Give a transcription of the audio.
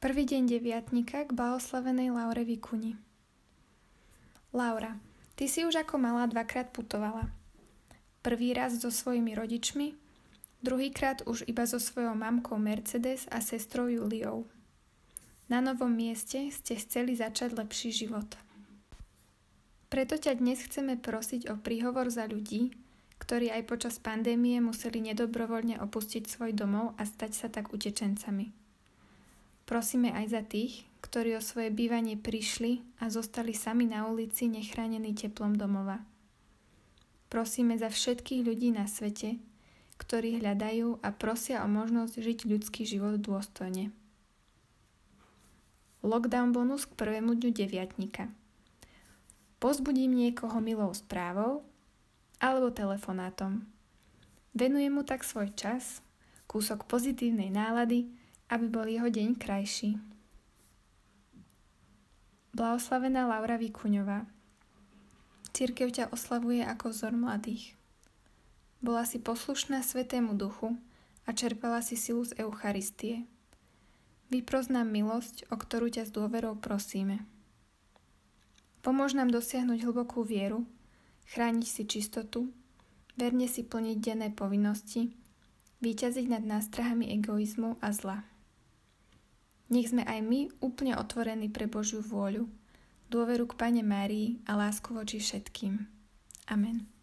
Prvý deň deviatnika k blahoslavenej Laure Vikuni. Laura, ty si už ako malá dvakrát putovala. Prvý raz so svojimi rodičmi, druhýkrát už iba so svojou mamkou Mercedes a sestrou Juliou. Na novom mieste ste chceli začať lepší život. Preto ťa dnes chceme prosiť o príhovor za ľudí, ktorí aj počas pandémie museli nedobrovoľne opustiť svoj domov a stať sa tak utečencami. Prosíme aj za tých, ktorí o svoje bývanie prišli a zostali sami na ulici nechránení teplom domova. Prosíme za všetkých ľudí na svete, ktorí hľadajú a prosia o možnosť žiť ľudský život dôstojne. Lockdown bonus k prvému dňu deviatnika. Pozbudím niekoho milou správou alebo telefonátom. Venujem mu tak svoj čas, kúsok pozitívnej nálady aby bol jeho deň krajší. Blahoslavená Laura Vikuňová Církev ťa oslavuje ako vzor mladých. Bola si poslušná Svetému Duchu a čerpala si silu z Eucharistie. Vypros nám milosť, o ktorú ťa s dôverou prosíme. Pomôž nám dosiahnuť hlbokú vieru, chrániť si čistotu, verne si plniť denné povinnosti, výťaziť nad nástrahami egoizmu a zla. Nech sme aj my úplne otvorení pre Božiu vôľu, dôveru k Pane Márii a lásku voči všetkým. Amen.